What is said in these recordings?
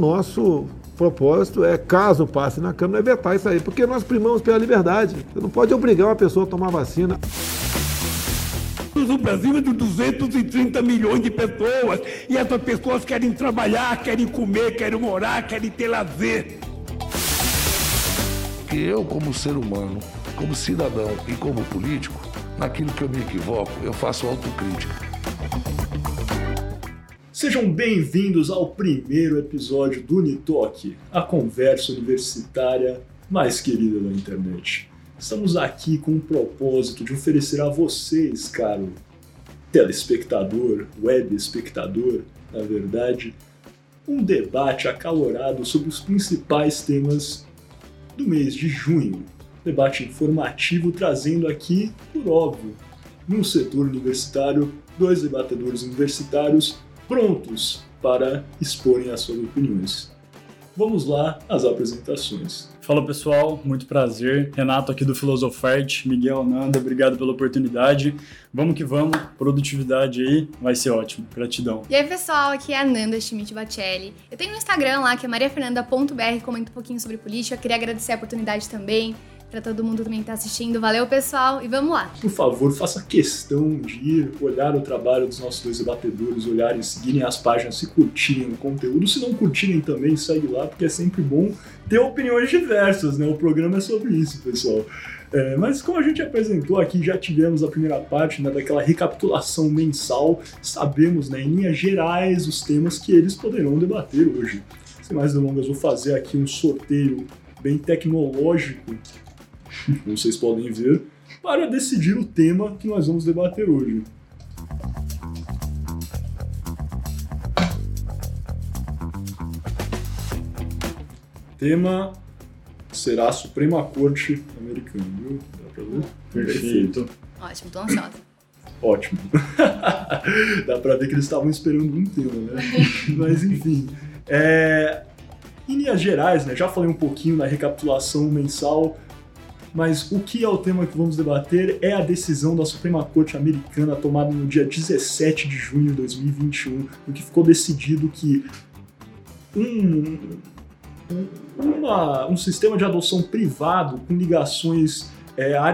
nosso propósito é, caso passe na Câmara, é vetar isso aí, porque nós primamos pela liberdade. Você não pode obrigar uma pessoa a tomar vacina. O Brasil é de 230 milhões de pessoas e essas pessoas querem trabalhar, querem comer, querem morar, querem ter lazer. Que eu, como ser humano, como cidadão e como político, naquilo que eu me equivoco, eu faço autocrítica. Sejam bem-vindos ao primeiro episódio do Unitalk, a conversa universitária mais querida da internet. Estamos aqui com o propósito de oferecer a vocês, caro telespectador, web espectador, na verdade, um debate acalorado sobre os principais temas do mês de junho. Debate informativo trazendo aqui, por óbvio, no setor universitário, dois debatedores universitários prontos para exporem as suas opiniões. Vamos lá às apresentações. Fala pessoal, muito prazer. Renato aqui do Filosofart, Miguel Nanda, obrigado pela oportunidade. Vamos que vamos, produtividade aí vai ser ótimo. Gratidão. E aí pessoal, aqui é a Nanda Schmidt Bacelli. Eu tenho um Instagram lá que é mariafernanda.br, comento um pouquinho sobre política. Eu queria agradecer a oportunidade também para todo mundo também que está assistindo. Valeu, pessoal, e vamos lá. Por favor, faça questão de olhar o trabalho dos nossos dois debatedores, olharem, seguirem as páginas, se curtirem o conteúdo. Se não curtirem também, segue lá, porque é sempre bom ter opiniões diversas, né? O programa é sobre isso, pessoal. É, mas como a gente apresentou aqui, já tivemos a primeira parte né, daquela recapitulação mensal, sabemos né, em linhas gerais os temas que eles poderão debater hoje. Sem mais delongas, vou fazer aqui um sorteio bem tecnológico como vocês podem ver, para decidir o tema que nós vamos debater hoje. Tema será a Suprema Corte Americana, viu? Dá pra ver? Perfeito. Ótimo, tô ansiosa. Ótimo. Dá pra ver que eles estavam esperando um tema, né? Mas enfim. É... Em linhas gerais, né? Já falei um pouquinho na recapitulação mensal mas o que é o tema que vamos debater é a decisão da Suprema Corte Americana tomada no dia 17 de junho de 2021, em que ficou decidido que um, uma, um sistema de adoção privado com ligações é, a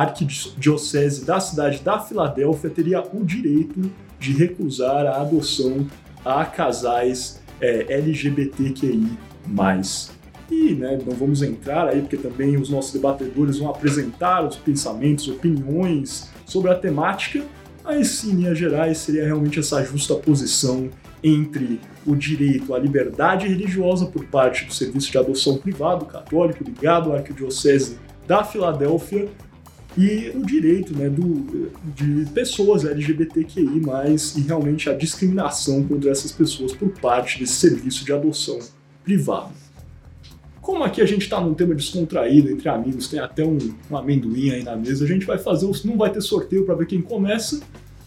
arquidiocese da cidade da Filadélfia teria o direito de recusar a adoção a casais é, LGBTQI+. E né, não vamos entrar aí, porque também os nossos debatedores vão apresentar os pensamentos, opiniões sobre a temática, mas em linhas gerais seria realmente essa justa posição entre o direito à liberdade religiosa por parte do serviço de adoção privado católico ligado à arquidiocese da Filadélfia e o direito né, do, de pessoas LGBTQI+, e realmente a discriminação contra essas pessoas por parte desse serviço de adoção privado. Como aqui a gente está num tema descontraído entre amigos, tem até um, um, amendoim aí na mesa, a gente vai fazer, não vai ter sorteio para ver quem começa.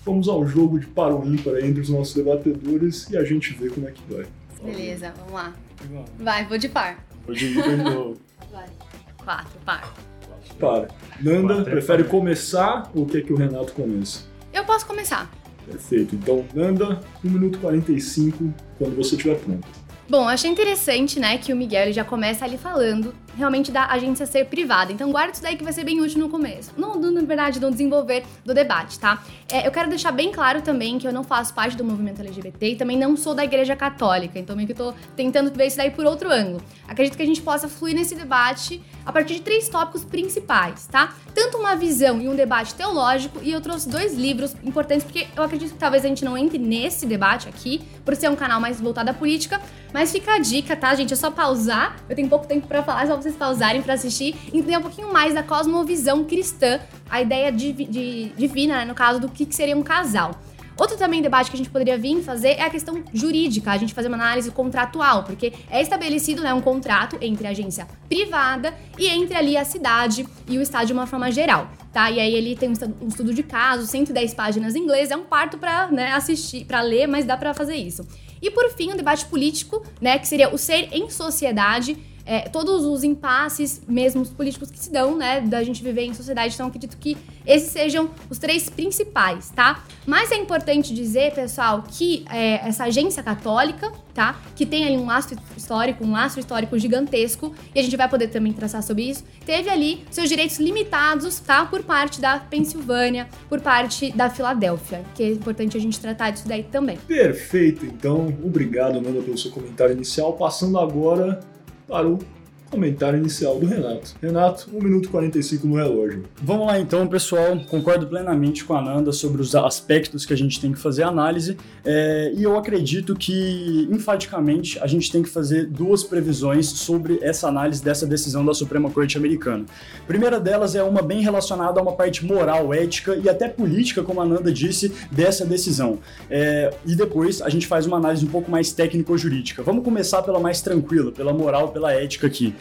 Vamos ao jogo de par ou ímpar entre os nossos debatedores e a gente vê como é que vai. Beleza, vamos lá. Vai, vou de par. Vou de ímpar de novo. Vai. Quatro, par. Para. Nanda, Quatro, prefere par. começar ou quer que o Renato comece? Eu posso começar. Perfeito. Então, Nanda, 1 minuto e 45, quando você estiver pronto. Bom, achei interessante, né, que o Miguel já começa ali falando realmente da agência ser privada. Então guarda isso daí que vai ser bem útil no começo. No, no na verdade, no desenvolver do debate, tá? É, eu quero deixar bem claro também que eu não faço parte do movimento LGBT e também não sou da igreja católica. Então meio que eu tô tentando ver isso daí por outro ângulo. Acredito que a gente possa fluir nesse debate a partir de três tópicos principais, tá? Tanto uma visão e um debate teológico, e eu trouxe dois livros importantes, porque eu acredito que talvez a gente não entre nesse debate aqui, por ser um canal mais voltado à política, mas fica a dica, tá, gente? É só pausar. Eu tenho pouco tempo para falar, só vocês pausarem para assistir e entender um pouquinho mais da cosmovisão cristã, a ideia de, de, divina, né, no caso, do que, que seria um casal. Outro também debate que a gente poderia vir fazer é a questão jurídica, a gente fazer uma análise contratual, porque é estabelecido né, um contrato entre a agência privada e entre ali a cidade e o Estado de uma forma geral, tá? E aí ele tem um estudo de caso, 110 páginas em inglês, é um parto para né, assistir, para ler, mas dá para fazer isso. E por fim, o um debate político, né, que seria o ser em sociedade é, todos os impasses, mesmo os políticos que se dão, né, da gente viver em sociedade. Então, acredito que esses sejam os três principais, tá? Mas é importante dizer, pessoal, que é, essa agência católica, tá, que tem ali um laço histórico, um laço histórico gigantesco, e a gente vai poder também traçar sobre isso, teve ali seus direitos limitados, tá, por parte da Pensilvânia, por parte da Filadélfia, que é importante a gente tratar disso daí também. Perfeito, então, obrigado, Nanda, pelo seu comentário inicial. Passando agora para o comentário inicial do Renato. Renato, 1 minuto e 45 no relógio. Vamos lá então, pessoal. Concordo plenamente com a Nanda sobre os aspectos que a gente tem que fazer análise. É, e eu acredito que, enfaticamente, a gente tem que fazer duas previsões sobre essa análise dessa decisão da Suprema Corte Americana. A primeira delas é uma bem relacionada a uma parte moral, ética e até política, como a Nanda disse, dessa decisão. É, e depois a gente faz uma análise um pouco mais técnico-jurídica. Vamos começar pela mais tranquila, pela moral, pela ética aqui.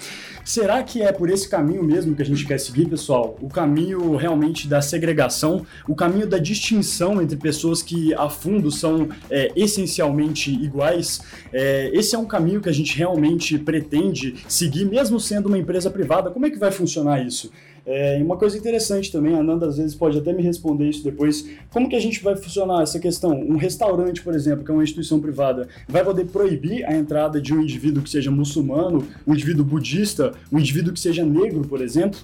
Será que é por esse caminho mesmo que a gente quer seguir, pessoal? O caminho realmente da segregação, o caminho da distinção entre pessoas que a fundo são é, essencialmente iguais? É, esse é um caminho que a gente realmente pretende seguir, mesmo sendo uma empresa privada. Como é que vai funcionar isso? É, e uma coisa interessante também, a Nanda às vezes pode até me responder isso depois, como que a gente vai funcionar essa questão? Um restaurante, por exemplo, que é uma instituição privada, vai poder proibir a entrada de um indivíduo que seja muçulmano, um indivíduo budista, um indivíduo que seja negro, por exemplo?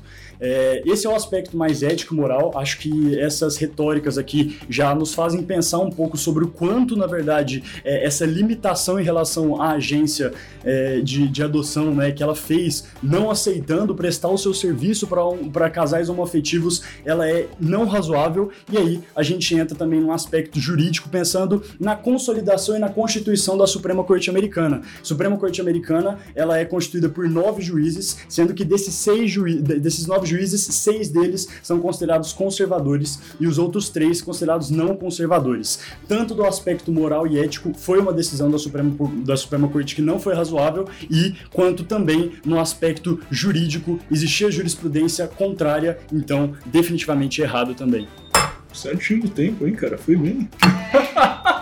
É, esse é o aspecto mais ético moral. Acho que essas retóricas aqui já nos fazem pensar um pouco sobre o quanto, na verdade, é, essa limitação em relação à agência é, de, de adoção, né, que ela fez, não aceitando prestar o seu serviço para casais homoafetivos, ela é não razoável. E aí a gente entra também num aspecto jurídico, pensando na consolidação e na constituição da Suprema Corte Americana. A Suprema Corte Americana ela é constituída por nove juízes, sendo que desses seis juí desses nove juízes, seis deles são considerados conservadores e os outros três considerados não conservadores. Tanto do aspecto moral e ético, foi uma decisão da Suprema, da Suprema Corte que não foi razoável, e quanto também no aspecto jurídico, existia jurisprudência contrária, então definitivamente errado também. Certinho do tempo, hein, cara? Foi bem.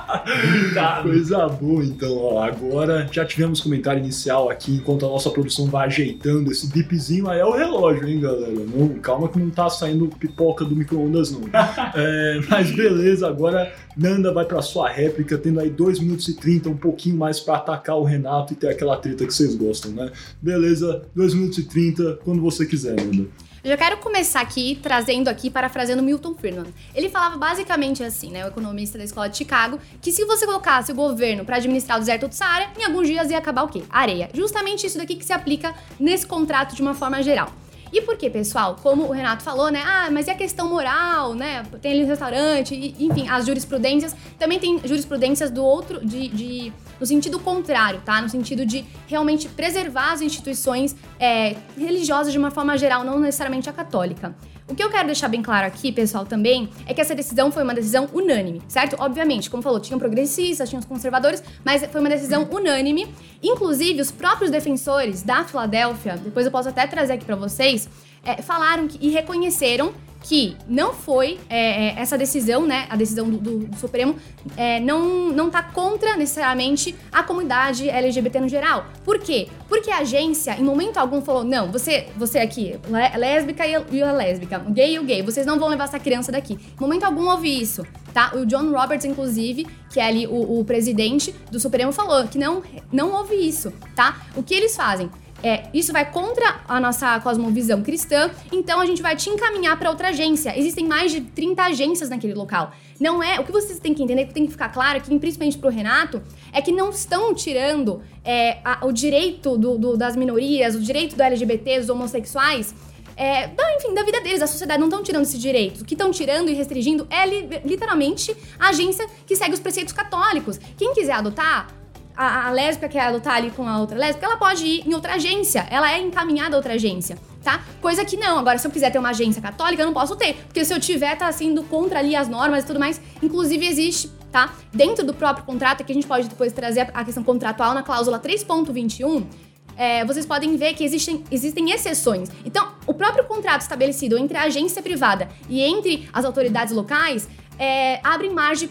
Coisa boa, então. Ó, agora já tivemos comentário inicial aqui, enquanto a nossa produção vai ajeitando esse bipzinho. Aí é o relógio, hein, galera? Não, calma que não tá saindo pipoca do micro-ondas, não. é, mas beleza, agora Nanda vai pra sua réplica, tendo aí 2 minutos e 30, um pouquinho mais para atacar o Renato e ter aquela treta que vocês gostam, né? Beleza, 2 minutos e 30, quando você quiser, Nanda. Eu já quero começar aqui trazendo aqui, parafraseando Milton Friedman. Ele falava basicamente assim, né, o economista da escola de Chicago, que se você colocasse o governo para administrar o deserto do Saara, em alguns dias ia acabar o quê? Areia. Justamente isso daqui que se aplica nesse contrato de uma forma geral. E por que, pessoal? Como o Renato falou, né? Ah, mas e a questão moral, né? Tem ali o restaurante, e, enfim, as jurisprudências. Também tem jurisprudências do outro, de, de no sentido contrário, tá? No sentido de realmente preservar as instituições é, religiosas de uma forma geral, não necessariamente a católica. O que eu quero deixar bem claro aqui, pessoal, também, é que essa decisão foi uma decisão unânime, certo? Obviamente, como falou, tinham progressistas, tinham os conservadores, mas foi uma decisão unânime. Inclusive, os próprios defensores da Filadélfia, depois eu posso até trazer aqui para vocês, é, falaram que, e reconheceram que não foi é, é, essa decisão, né, a decisão do, do, do Supremo, é, não, não tá contra necessariamente a comunidade LGBT no geral. Por quê? Porque a agência, em momento algum, falou: não, você, você aqui, lésbica e a lésbica, gay e o gay, vocês não vão levar essa criança daqui. Em momento algum houve isso, tá? O John Roberts, inclusive, que é ali o, o presidente do Supremo, falou que não, não houve isso, tá? O que eles fazem? É, isso vai contra a nossa cosmovisão cristã, então a gente vai te encaminhar para outra agência. Existem mais de 30 agências naquele local. Não é. O que vocês têm que entender, que tem que ficar claro aqui, principalmente pro Renato, é que não estão tirando é, a, o direito do, do, das minorias, o direito do LGBT, dos homossexuais. É, da, enfim, da vida deles, da sociedade, não estão tirando esse direito. O que estão tirando e restringindo é li, literalmente a agência que segue os preceitos católicos. Quem quiser adotar, a, a lésbica quer adotar ali com a outra lésbica, ela pode ir em outra agência. Ela é encaminhada a outra agência, tá? Coisa que não. Agora, se eu quiser ter uma agência católica, eu não posso ter. Porque se eu tiver, tá sendo contra ali as normas e tudo mais. Inclusive, existe, tá? Dentro do próprio contrato, que a gente pode depois trazer a questão contratual na cláusula 3.21. É, vocês podem ver que existem, existem exceções. Então, o próprio contrato estabelecido entre a agência privada e entre as autoridades locais é, abrem margem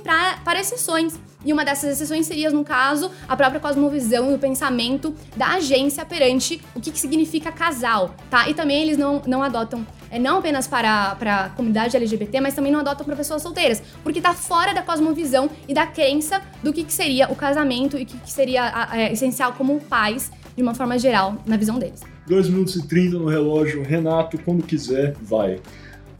para exceções. E uma dessas exceções seria, no caso, a própria cosmovisão e o pensamento da agência perante o que, que significa casal, tá? E também eles não, não adotam, é, não apenas para, para a comunidade LGBT, mas também não adotam para pessoas solteiras, porque tá fora da cosmovisão e da crença do que, que seria o casamento e o que, que seria é, essencial como pais, de uma forma geral, na visão deles. 2 minutos e 30 no relógio. Renato, quando quiser, vai.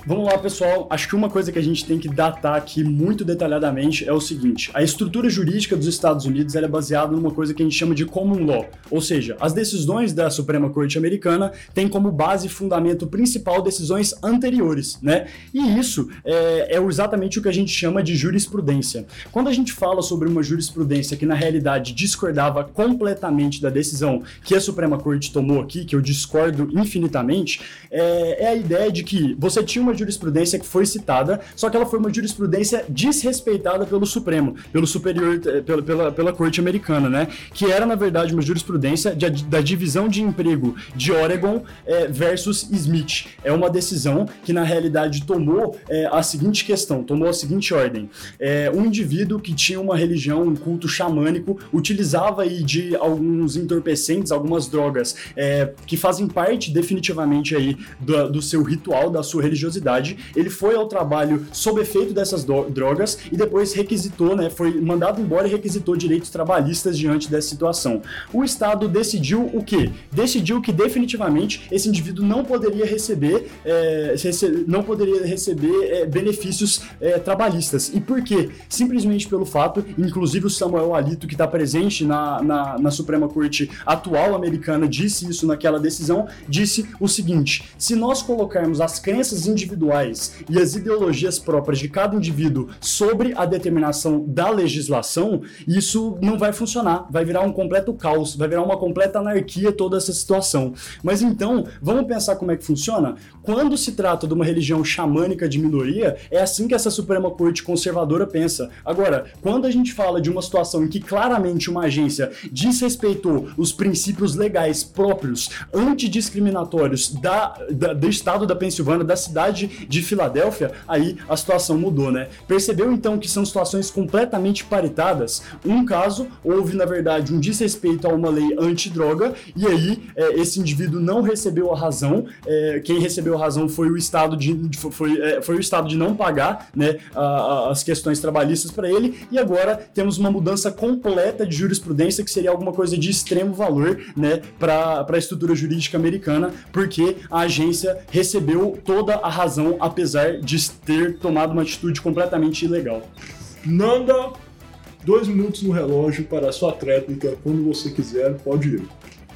Vamos lá, pessoal. Acho que uma coisa que a gente tem que datar aqui muito detalhadamente é o seguinte: a estrutura jurídica dos Estados Unidos é baseada numa coisa que a gente chama de common law, ou seja, as decisões da Suprema Corte Americana têm como base e fundamento principal decisões anteriores, né? E isso é, é exatamente o que a gente chama de jurisprudência. Quando a gente fala sobre uma jurisprudência que na realidade discordava completamente da decisão que a Suprema Corte tomou aqui, que eu discordo infinitamente, é, é a ideia de que você tinha uma jurisprudência que foi citada, só que ela foi uma jurisprudência desrespeitada pelo Supremo, pelo superior, eh, pela, pela, pela corte americana, né? Que era, na verdade, uma jurisprudência de, da divisão de emprego de Oregon é, versus Smith. É uma decisão que, na realidade, tomou é, a seguinte questão, tomou a seguinte ordem. É, um indivíduo que tinha uma religião, um culto xamânico, utilizava aí de alguns entorpecentes, algumas drogas que fazem parte definitivamente aí do, do seu ritual, da sua religiosidade ele foi ao trabalho sob efeito dessas drogas e depois requisitou, né, foi mandado embora e requisitou direitos trabalhistas diante dessa situação. O Estado decidiu o quê? Decidiu que definitivamente esse indivíduo não poderia receber, é, não poderia receber é, benefícios é, trabalhistas. E por quê? Simplesmente pelo fato, inclusive o Samuel Alito, que está presente na, na, na Suprema Corte atual americana, disse isso naquela decisão, disse o seguinte: se nós colocarmos as crenças individuais individuais e as ideologias próprias de cada indivíduo sobre a determinação da legislação, isso não vai funcionar, vai virar um completo caos, vai virar uma completa anarquia toda essa situação. Mas então, vamos pensar como é que funciona? Quando se trata de uma religião xamânica de minoria, é assim que essa Suprema Corte conservadora pensa. Agora, quando a gente fala de uma situação em que claramente uma agência desrespeitou os princípios legais próprios antidiscriminatórios da, da, do estado da Pensilvânia, da cidade cidade de Filadélfia, aí a situação mudou, né? Percebeu então que são situações completamente paritadas? Um caso, houve na verdade um desrespeito a uma lei antidroga, e aí é, esse indivíduo não recebeu a razão, é, quem recebeu a razão foi o Estado de, foi, é, foi o Estado de não pagar né, a, a, as questões trabalhistas para ele, e agora temos uma mudança completa de jurisprudência que seria alguma coisa de extremo valor né, para a estrutura jurídica americana, porque a agência recebeu toda a razão, apesar de ter tomado uma atitude completamente ilegal. Nanda, dois minutos no relógio para a sua tréplica. Quando você quiser, pode ir.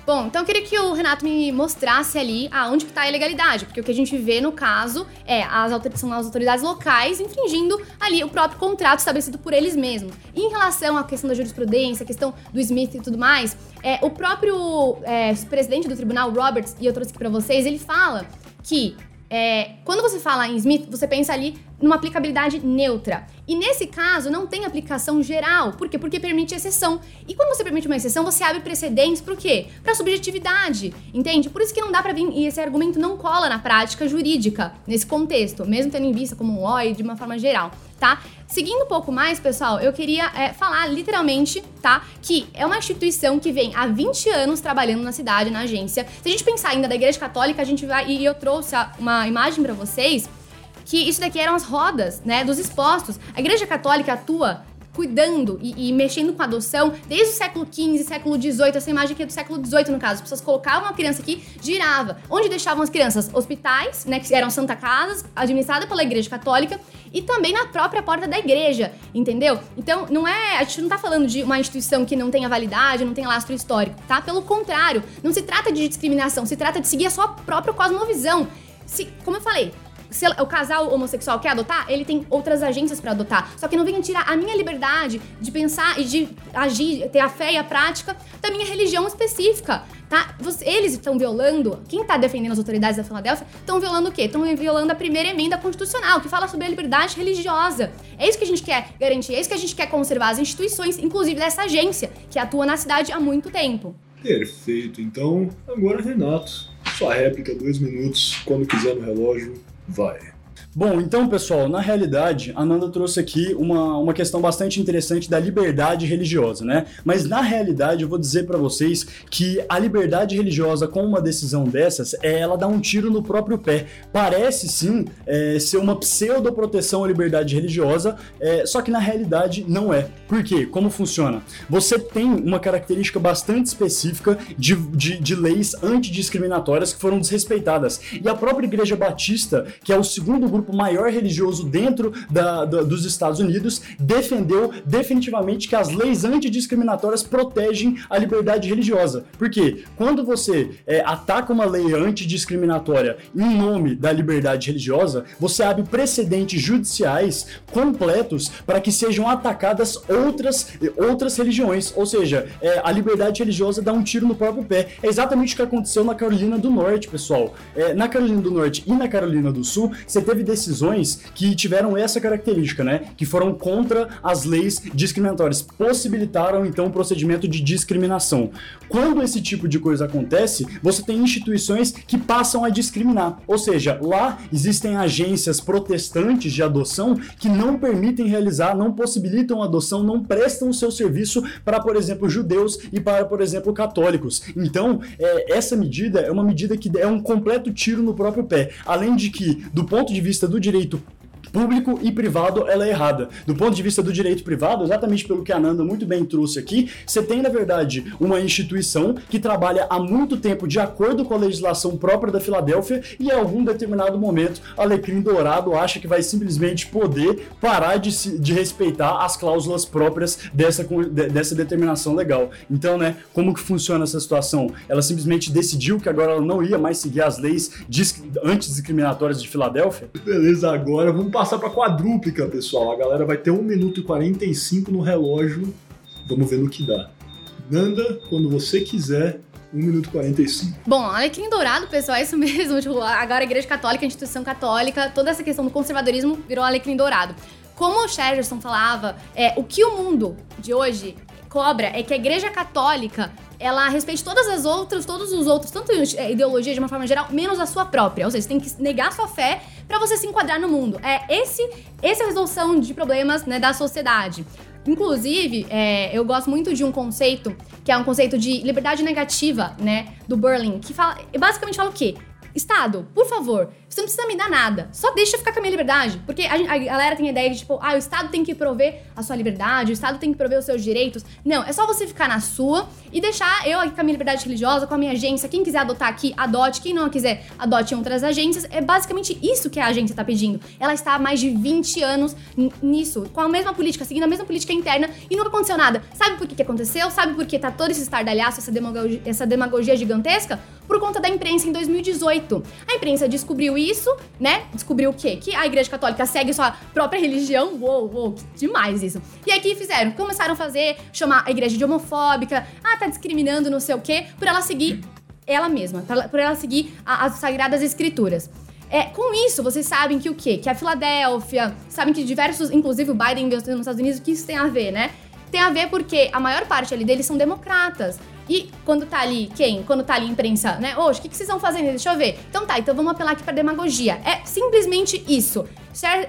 Bom, então eu queria que o Renato me mostrasse ali aonde que está a ilegalidade, porque o que a gente vê no caso é as são as autoridades locais infringindo ali o próprio contrato estabelecido por eles mesmos. E em relação à questão da jurisprudência, a questão do Smith e tudo mais, é, o próprio é, presidente do tribunal, Roberts, e eu trouxe aqui para vocês, ele fala que é, quando você fala em Smith, você pensa ali numa aplicabilidade neutra. E nesse caso, não tem aplicação geral. Por quê? Porque permite exceção. E quando você permite uma exceção, você abre precedentes para o quê? Para subjetividade, entende? Por isso que não dá para vir, e esse argumento não cola na prática jurídica, nesse contexto, mesmo tendo em vista como um OI de uma forma geral, tá? Seguindo um pouco mais, pessoal, eu queria é, falar literalmente, tá? Que é uma instituição que vem há 20 anos trabalhando na cidade, na agência. Se a gente pensar ainda da Igreja Católica, a gente vai. E eu trouxe uma imagem para vocês que isso daqui eram as rodas, né, dos expostos. A Igreja Católica atua cuidando e, e, mexendo com adoção desde o século XV, século XVIII, essa imagem aqui é do século XVIII no caso. As pessoas colocavam a criança aqui, girava. Onde deixavam as crianças? Hospitais, né, que eram Santa Casas, administrada pela Igreja Católica, e também na própria porta da igreja, entendeu? Então, não é, a gente não tá falando de uma instituição que não tenha validade, não tenha lastro histórico, tá? Pelo contrário, não se trata de discriminação, se trata de seguir a sua própria cosmovisão. Se, como eu falei, se o casal homossexual quer adotar, ele tem outras agências para adotar. Só que não venha tirar a minha liberdade de pensar e de agir, ter a fé e a prática da minha religião específica. Tá? Eles estão violando, quem está defendendo as autoridades da Filadélfia, estão violando o quê? Estão violando a primeira emenda constitucional, que fala sobre a liberdade religiosa. É isso que a gente quer garantir, é isso que a gente quer conservar as instituições, inclusive dessa agência, que atua na cidade há muito tempo. Perfeito, então agora Renato, sua réplica, dois minutos, quando quiser no relógio, vai. Bom, então, pessoal, na realidade, a Nanda trouxe aqui uma, uma questão bastante interessante da liberdade religiosa, né? Mas na realidade, eu vou dizer para vocês que a liberdade religiosa com uma decisão dessas, é, ela dá um tiro no próprio pé. Parece sim é, ser uma pseudo-proteção à liberdade religiosa, é, só que na realidade não é. Por quê? Como funciona? Você tem uma característica bastante específica de, de, de leis antidiscriminatórias que foram desrespeitadas. E a própria Igreja Batista, que é o segundo grupo grupo maior religioso dentro da, da, dos Estados Unidos, defendeu definitivamente que as leis antidiscriminatórias protegem a liberdade religiosa. Porque quando você é, ataca uma lei antidiscriminatória em nome da liberdade religiosa, você abre precedentes judiciais completos para que sejam atacadas outras, outras religiões. Ou seja, é, a liberdade religiosa dá um tiro no próprio pé. É exatamente o que aconteceu na Carolina do Norte, pessoal. É, na Carolina do Norte e na Carolina do Sul, você teve decisões que tiveram essa característica, né? Que foram contra as leis discriminatórias, possibilitaram então o procedimento de discriminação. Quando esse tipo de coisa acontece, você tem instituições que passam a discriminar, ou seja, lá existem agências protestantes de adoção que não permitem realizar, não possibilitam adoção, não prestam o seu serviço para, por exemplo, judeus e para, por exemplo, católicos. Então, é, essa medida é uma medida que é um completo tiro no próprio pé. Além de que, do ponto de vista do direito público e privado ela é errada. Do ponto de vista do direito privado, exatamente pelo que a Nanda muito bem trouxe aqui, você tem, na verdade, uma instituição que trabalha há muito tempo de acordo com a legislação própria da Filadélfia e em algum determinado momento Alecrim Dourado acha que vai simplesmente poder parar de, de respeitar as cláusulas próprias dessa, dessa determinação legal. Então, né, como que funciona essa situação? Ela simplesmente decidiu que agora ela não ia mais seguir as leis antidiscriminatórias de Filadélfia? Beleza, agora vamos passar para quadrúplica, pessoal. A galera vai ter 1 minuto e 45 no relógio. Vamos ver no que dá. Nanda, quando você quiser, 1 minuto e 45. Bom, Alecrim Dourado, pessoal, é isso mesmo. Tipo, agora a Igreja Católica, a instituição católica, toda essa questão do conservadorismo virou Alecrim Dourado. Como o Chesterton falava, é, o que o mundo de hoje cobra é que a Igreja Católica ela respeite todas as outras, todos os outros, tanto ideologia de uma forma geral, menos a sua própria. Ou seja, você tem que negar sua fé para você se enquadrar no mundo. É esse, essa é a resolução de problemas né, da sociedade. Inclusive, é, eu gosto muito de um conceito que é um conceito de liberdade negativa, né, do Berlin, que fala, basicamente fala o quê? Estado, por favor, você não precisa me dar nada. Só deixa eu ficar com a minha liberdade. Porque a, a, galera tem a ideia de, tipo, ah, o Estado tem que prover a sua liberdade, o Estado tem que prover os seus direitos. Não, é só você ficar na sua e deixar eu aqui com a minha liberdade religiosa, com a minha agência. Quem quiser adotar aqui, adote. Quem não quiser, adote em outras agências. É basicamente isso que a agência tá pedindo. Ela está há mais de 20 anos nisso, com a mesma política, seguindo a mesma política interna e nunca aconteceu nada. Sabe por que, que aconteceu? Sabe por que tá todo esse estardalhaço, essa demagogia, essa demagogia gigantesca? Por conta da imprensa em 2018. A imprensa descobriu isso, né? descobriu o quê? Que a Igreja Católica segue sua própria religião. Uou, uou, demais isso. E aí que fizeram? Começaram a fazer, chamar a igreja de homofóbica, ah, tá discriminando não sei o quê, por ela seguir ela mesma, por ela seguir a, as Sagradas Escrituras. É, com isso, vocês sabem que o quê? Que a Filadélfia, sabem que diversos, inclusive o Biden nos Estados Unidos, que isso tem a ver, né? Tem a ver porque a maior parte ali deles são democratas. E quando tá ali, quem? Quando tá ali imprensa, né? Hoje, o que, que vocês estão fazendo? Deixa eu ver. Então tá, então vamos apelar aqui pra demagogia. É simplesmente isso.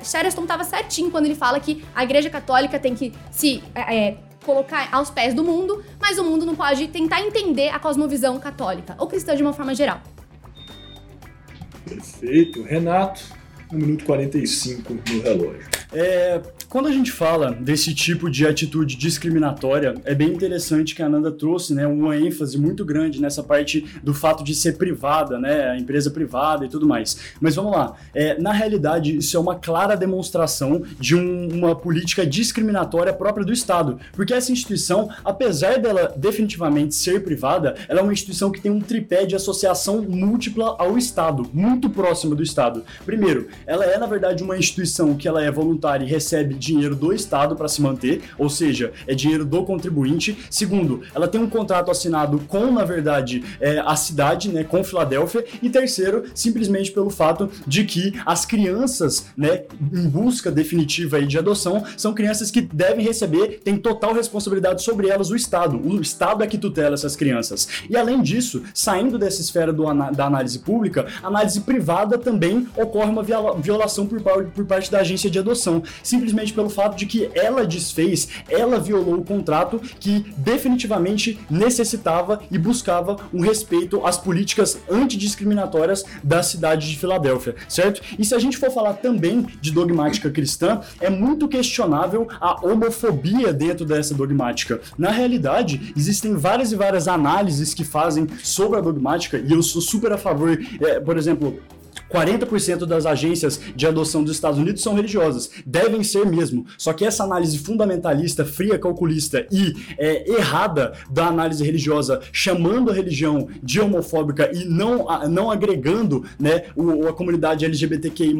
Shereston tava certinho quando ele fala que a Igreja Católica tem que se é, é, colocar aos pés do mundo, mas o mundo não pode tentar entender a cosmovisão católica ou cristã de uma forma geral. Perfeito. Renato, 1 minuto e 45 no relógio. É, quando a gente fala desse tipo de atitude discriminatória, é bem interessante que a Ananda trouxe né, uma ênfase muito grande nessa parte do fato de ser privada, né, a empresa privada e tudo mais. Mas vamos lá, é, na realidade, isso é uma clara demonstração de um, uma política discriminatória própria do Estado, porque essa instituição, apesar dela definitivamente ser privada, ela é uma instituição que tem um tripé de associação múltipla ao Estado, muito próxima do Estado. Primeiro, ela é, na verdade, uma instituição que ela é voluntária e recebe dinheiro do Estado para se manter, ou seja, é dinheiro do contribuinte. Segundo, ela tem um contrato assinado com, na verdade, é, a cidade, né, com Filadélfia. E terceiro, simplesmente pelo fato de que as crianças, né, em busca definitiva de adoção, são crianças que devem receber, tem total responsabilidade sobre elas o Estado. O Estado é que tutela essas crianças. E além disso, saindo dessa esfera do, da análise pública, análise privada também ocorre uma violação por, por parte da agência de adoção, simplesmente pelo fato de que ela desfez, ela violou o contrato que definitivamente necessitava e buscava um respeito às políticas antidiscriminatórias da cidade de Filadélfia, certo? E se a gente for falar também de dogmática cristã, é muito questionável a homofobia dentro dessa dogmática. Na realidade, existem várias e várias análises que fazem sobre a dogmática e eu sou super a favor, é, por exemplo, 40% das agências de adoção dos Estados Unidos são religiosas. Devem ser mesmo. Só que essa análise fundamentalista, fria, calculista e é, errada da análise religiosa, chamando a religião de homofóbica e não, a, não agregando né, o, a comunidade LGBTQI,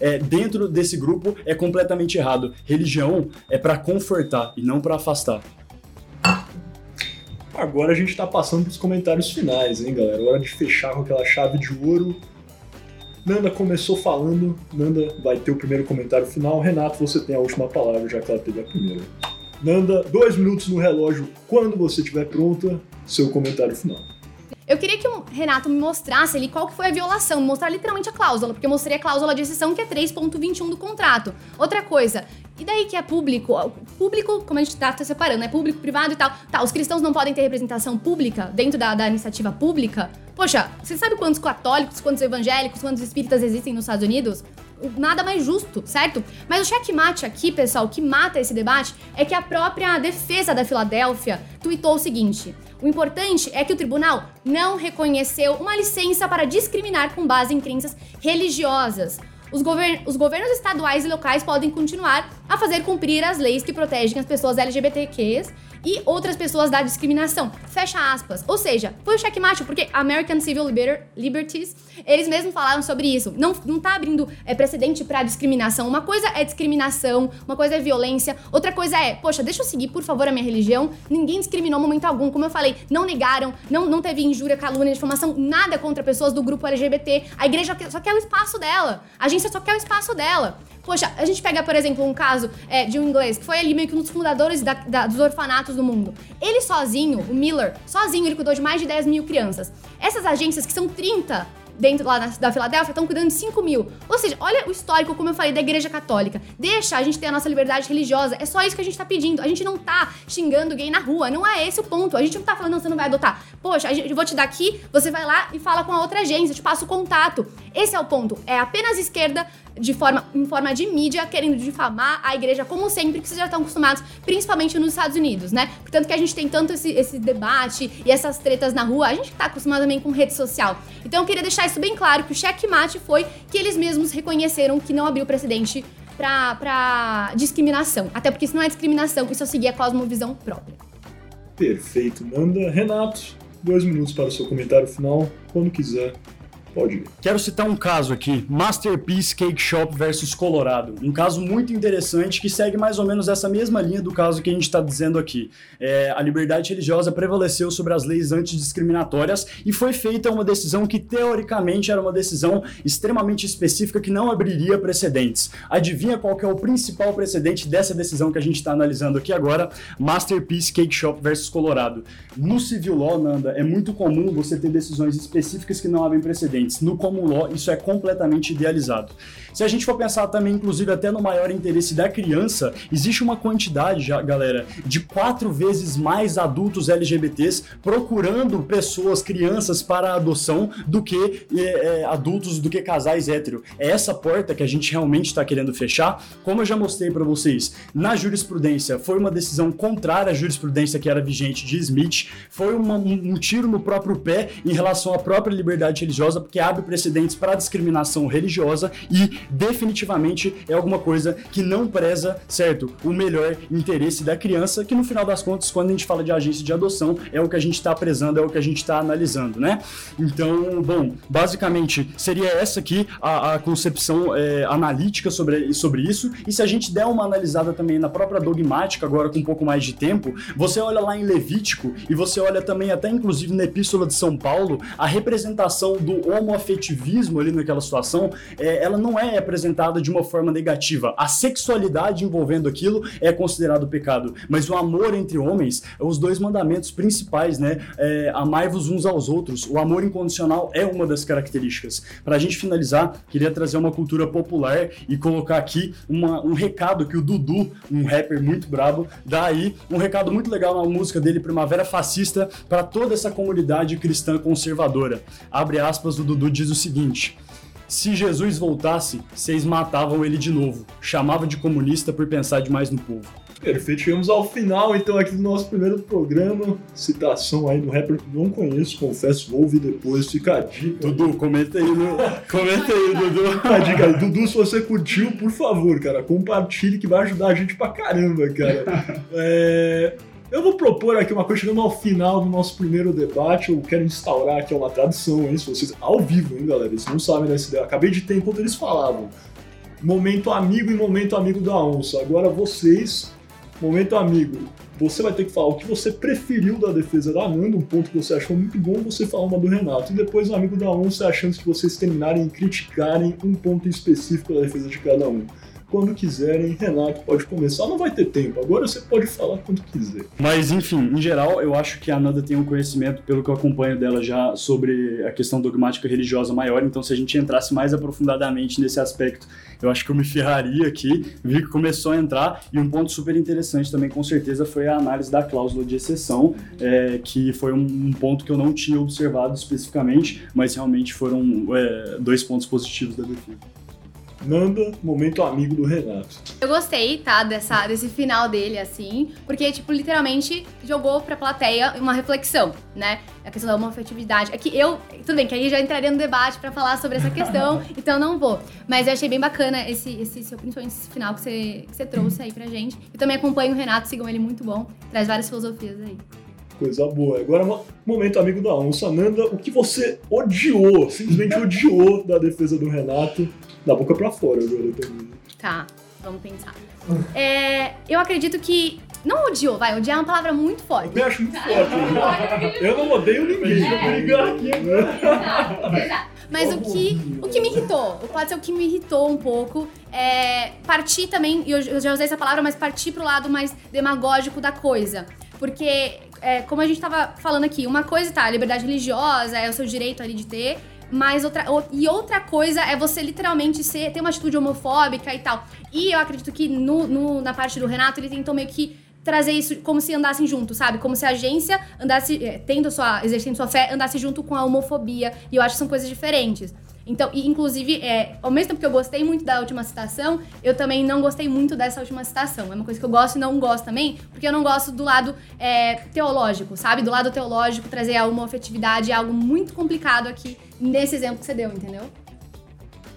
é, dentro desse grupo, é completamente errado. Religião é para confortar e não para afastar. Agora a gente está passando para os comentários finais, hein, galera? Hora de fechar com aquela chave de ouro Nanda começou falando, Nanda vai ter o primeiro comentário final. Renato, você tem a última palavra, já que ela teve a primeira. Nanda, dois minutos no relógio. Quando você estiver pronta, seu comentário final. Eu queria que o Renato me mostrasse ali qual que foi a violação, mostrar literalmente a cláusula, porque eu mostrei a cláusula de exceção que é 3.21 do contrato. Outra coisa, e daí que é público? Público, como a gente tá separando, é público, privado e tal. Tá, os cristãos não podem ter representação pública dentro da, da iniciativa pública? Poxa, você sabe quantos católicos, quantos evangélicos, quantos espíritas existem nos Estados Unidos? Nada mais justo, certo? Mas o checkmate aqui, pessoal, que mata esse debate é que a própria defesa da Filadélfia tweetou o seguinte: o importante é que o tribunal não reconheceu uma licença para discriminar com base em crenças religiosas. Os, govern os, governos estaduais e locais podem continuar a fazer cumprir as leis que protegem as pessoas LGBTQs e outras pessoas da discriminação. Fecha aspas. Ou seja, foi o checkmate, porque American Civil Liber Liberties, eles mesmos falaram sobre isso. Não, não tá abrindo é, precedente para discriminação. Uma coisa é discriminação, uma coisa é violência, outra coisa é, poxa, deixa eu seguir, por favor, a minha religião. Ninguém discriminou momento algum. Como eu falei, não negaram, não, não teve injúria, calúnia, difamação, nada contra pessoas do grupo LGBT. A igreja só quer o espaço dela. A agência só quer o espaço dela. Poxa, a gente pega, por exemplo, um caso é, de um inglês que foi ali meio que um dos fundadores da, da, dos orfanatos do mundo. Ele sozinho, o Miller, sozinho, ele cuidou de mais de 10 mil crianças. Essas agências, que são 30 dentro lá da Filadélfia estão cuidando de 5 mil. Ou seja, olha o histórico, como eu falei, da Igreja Católica. Deixa a gente ter a nossa liberdade religiosa. É só isso que a gente tá pedindo. A gente não tá xingando gay na rua. Não é esse o ponto. A gente não tá falando, não, você não vai adotar. Poxa, eu vou te dar aqui, você vai lá e fala com a outra agência, te passa o contato. Esse é o ponto. É apenas esquerda de forma, em forma de mídia, querendo difamar a igreja, como sempre, que vocês já estão acostumados, principalmente nos Estados Unidos, né? Portanto, que a gente tem tanto esse, esse debate e essas tretas na rua, a gente tá acostumado também com rede social. Então, eu queria deixar isso bem claro, que o checkmate foi que eles mesmos reconheceram que não abriu precedente pra, pra discriminação. Até porque isso não é discriminação, isso é seguir a cosmovisão própria. Perfeito, Nanda. Renato, dois minutos para o seu comentário final, quando quiser. Pode. Quero citar um caso aqui, Masterpiece Cake Shop versus Colorado. Um caso muito interessante que segue mais ou menos essa mesma linha do caso que a gente está dizendo aqui. É, a liberdade religiosa prevaleceu sobre as leis antidiscriminatórias e foi feita uma decisão que teoricamente era uma decisão extremamente específica que não abriria precedentes. Adivinha qual é o principal precedente dessa decisão que a gente está analisando aqui agora? Masterpiece Cake Shop versus Colorado. No civil law, Nanda, é muito comum você ter decisões específicas que não abrem precedentes no common law, isso é completamente idealizado. Se a gente for pensar também, inclusive, até no maior interesse da criança, existe uma quantidade, já, galera, de quatro vezes mais adultos LGBTs procurando pessoas, crianças para adoção do que é, é, adultos, do que casais hétero. É essa porta que a gente realmente está querendo fechar. Como eu já mostrei para vocês, na jurisprudência foi uma decisão contrária à jurisprudência que era vigente de Smith, foi uma, um, um tiro no próprio pé em relação à própria liberdade religiosa, que abre precedentes para discriminação religiosa e definitivamente é alguma coisa que não preza, certo, o melhor interesse da criança, que no final das contas, quando a gente fala de agência de adoção, é o que a gente está prezando, é o que a gente está analisando, né? Então, bom, basicamente seria essa aqui a, a concepção é, analítica sobre, sobre isso. E se a gente der uma analisada também na própria dogmática, agora com um pouco mais de tempo, você olha lá em Levítico e você olha também até inclusive na Epístola de São Paulo, a representação do homoafetivismo ali naquela situação, é, ela não é apresentada de uma forma negativa. A sexualidade envolvendo aquilo é considerado pecado, mas o amor entre homens, os dois mandamentos principais, né? É, Amai-vos uns aos outros. O amor incondicional é uma das características. Para a gente finalizar, queria trazer uma cultura popular e colocar aqui uma, um recado que o Dudu, um rapper muito brabo, dá aí um recado muito legal na música dele, Primavera Fascista, para toda essa comunidade cristã conservadora. Abre aspas, o Dudu diz o seguinte. Se Jesus voltasse, vocês matavam ele de novo. Chamava de comunista por pensar demais no povo. Perfeito, chegamos ao final então aqui do nosso primeiro programa. Citação aí do rapper que não conheço, confesso, vou ouvir depois, fica a dica. Dudu, comenta aí, no... comenta aí, Dudu. A dica aí. Dudu, se você curtiu, por favor, cara, compartilhe que vai ajudar a gente pra caramba, cara. É... Eu vou propor aqui uma coisa, chegando ao final do nosso primeiro debate, eu quero instaurar aqui uma tradição, hein, se vocês, ao vivo, hein, galera, vocês não sabem dessa ideia, acabei de ter enquanto eles falavam. Momento amigo e momento amigo da onça. Agora vocês, momento amigo, você vai ter que falar o que você preferiu da defesa da Nanda, um ponto que você achou muito bom, você fala uma do Renato. E depois o amigo da onça, a chance de vocês terminarem e criticarem um ponto específico da defesa de cada um quando quiserem. Renato pode começar, não vai ter tempo, agora você pode falar quando quiser. Mas enfim, em geral, eu acho que a Nanda tem um conhecimento, pelo que eu acompanho dela já, sobre a questão dogmática religiosa maior, então se a gente entrasse mais aprofundadamente nesse aspecto, eu acho que eu me ferraria aqui. Vi que começou a entrar, e um ponto super interessante também, com certeza, foi a análise da cláusula de exceção, é, que foi um, ponto que eu não tinha observado especificamente, mas realmente foram é, dois pontos positivos da defesa. Nanda, momento amigo do Renato. Eu gostei, tá, dessa, desse final dele, assim, porque, tipo, literalmente jogou pra plateia uma reflexão, né? A questão da homofetividade. É que eu, tudo bem, que aí já entraria no debate pra falar sobre essa questão, então não vou. Mas eu achei bem bacana esse, esse seu, principalmente esse final que você, que você trouxe aí pra gente. Eu também acompanho o Renato, sigam ele muito bom, traz várias filosofias aí. Coisa boa. Agora, momento amigo da onça. Nanda, o que você odiou, simplesmente odiou da defesa do Renato, da boca pra fora agora também. Tá, vamos pensar. É, eu acredito que. Não odiou, vai, odiar é uma palavra muito forte. Eu acho muito forte. Né? eu não odeio ninguém. brigar aqui. Mas o que, o que me irritou, pode ser o que me irritou um pouco, é partir também, e eu já usei essa palavra, mas partir pro lado mais demagógico da coisa. Porque é, como a gente tava falando aqui, uma coisa tá, a liberdade religiosa é o seu direito ali de ter, mas outra, e outra coisa é você literalmente ser, ter uma atitude homofóbica e tal. E eu acredito que no, no, na parte do Renato ele tentou meio que trazer isso como se andassem juntos, sabe? Como se a agência andasse, é, tendo sua, exercendo sua fé, andasse junto com a homofobia. E eu acho que são coisas diferentes. Então, e, inclusive, é, ao mesmo tempo que eu gostei muito da última citação, eu também não gostei muito dessa última citação. É uma coisa que eu gosto e não gosto também, porque eu não gosto do lado é, teológico, sabe? Do lado teológico, trazer uma afetividade é algo muito complicado aqui nesse exemplo que você deu, entendeu?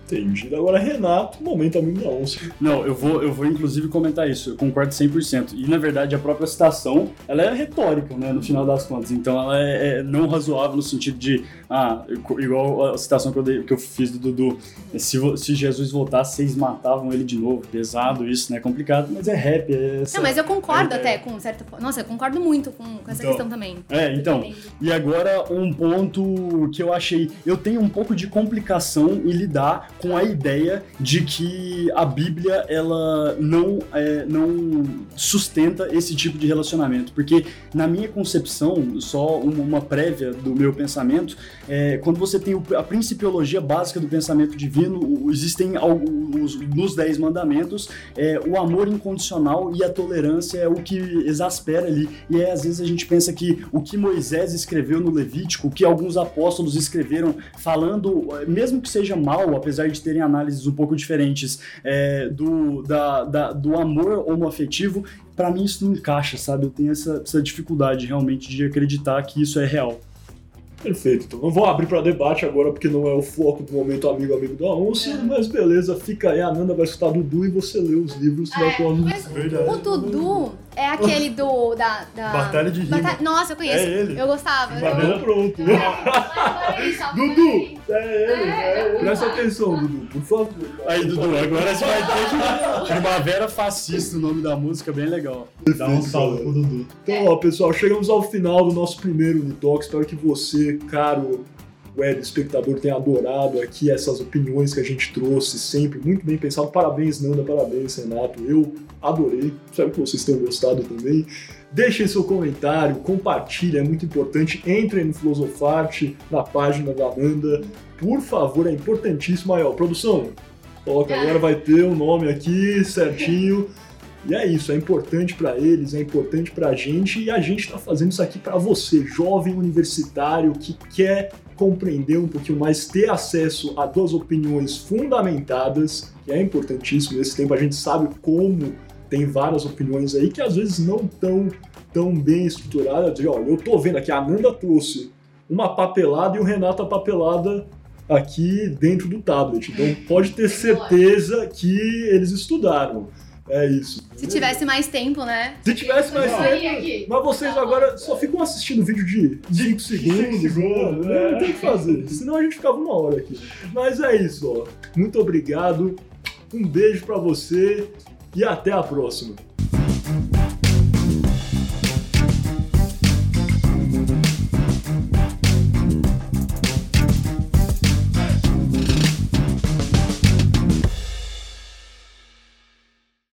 Entendido. Agora, Renato, momento amigo da onça. Não, eu vou, eu vou inclusive comentar isso, eu concordo 100%. E, na verdade, a própria citação, ela é retórica, né, no final das contas. Então, ela é, é não razoável no sentido de, ah, igual a citação que eu, dei, que eu fiz do Dudu, se, se Jesus voltasse, vocês matavam ele de novo. Pesado isso, né, complicado, mas é rap. É essa, não, mas eu concordo é, até com certa... Nossa, eu concordo muito com, com essa então, questão também. É, então, e agora um ponto que eu achei... Eu tenho um pouco de complicação em lidar com a ideia de que a Bíblia ela não, é, não sustenta esse tipo de relacionamento, porque na minha concepção, só uma prévia do meu pensamento, é, quando você tem a principiologia básica do pensamento divino, existem alguns, nos Dez Mandamentos é, o amor incondicional e a tolerância é o que exaspera ali, e é, às vezes a gente pensa que o que Moisés escreveu no Levítico, o que alguns apóstolos escreveram falando, mesmo que seja mal, apesar de terem análises um pouco diferentes é, do, da, da, do amor homoafetivo, para mim isso não encaixa, sabe? Eu tenho essa, essa dificuldade realmente de acreditar que isso é real. Perfeito, então não vou abrir para debate agora porque não é o foco do momento amigo amigo da onça, É. mas beleza, fica aí, a Nanda vai escutar Dudu e você lê os livros que vai É, mas o Dudu é aquele do. Da, da... Batalha de rima. Bata- Nossa, eu conheço. É ele. Eu gostava. Então Eu... pronto. Dudu! É ele, é ele. Presta atenção, Dudu, por favor. Aí, Dudu, agora você vai ter que. Primavera Fascista, o nome da música, bem legal. Dá um salve pro Dudu. Então, ó, pessoal, chegamos ao final do nosso primeiro Unitalk. Espero que você, caro web espectador, tenha adorado aqui essas opiniões que a gente trouxe, sempre muito bem pensado. Parabéns, Nanda, parabéns, Renato. Eu adorei. Espero que vocês tenham gostado também. Deixem seu comentário, compartilhe, é muito importante. Entrem no Filosofarte, na página da Nanda. Por favor, é importantíssimo. Aí, ó, produção, coloca agora, vai ter o nome aqui certinho. E é isso, é importante para eles, é importante para a gente e a gente está fazendo isso aqui para você, jovem universitário que quer compreender um pouquinho mais, ter acesso a duas opiniões fundamentadas, que é importantíssimo. Nesse tempo a gente sabe como tem várias opiniões aí que às vezes não tão tão bem estruturadas. E, olha, eu tô vendo aqui, a Nanda trouxe uma papelada e o Renato a papelada aqui dentro do tablet. Então pode ter certeza que eles estudaram. É isso. Se tivesse mais tempo, né? Se tivesse mais Vou tempo. Mas vocês agora só ficam assistindo vídeo de 5 segundos. segundos, né? Não tem o que fazer. Senão a gente ficava uma hora aqui. Mas é isso, ó. Muito obrigado. Um beijo pra você e até a próxima.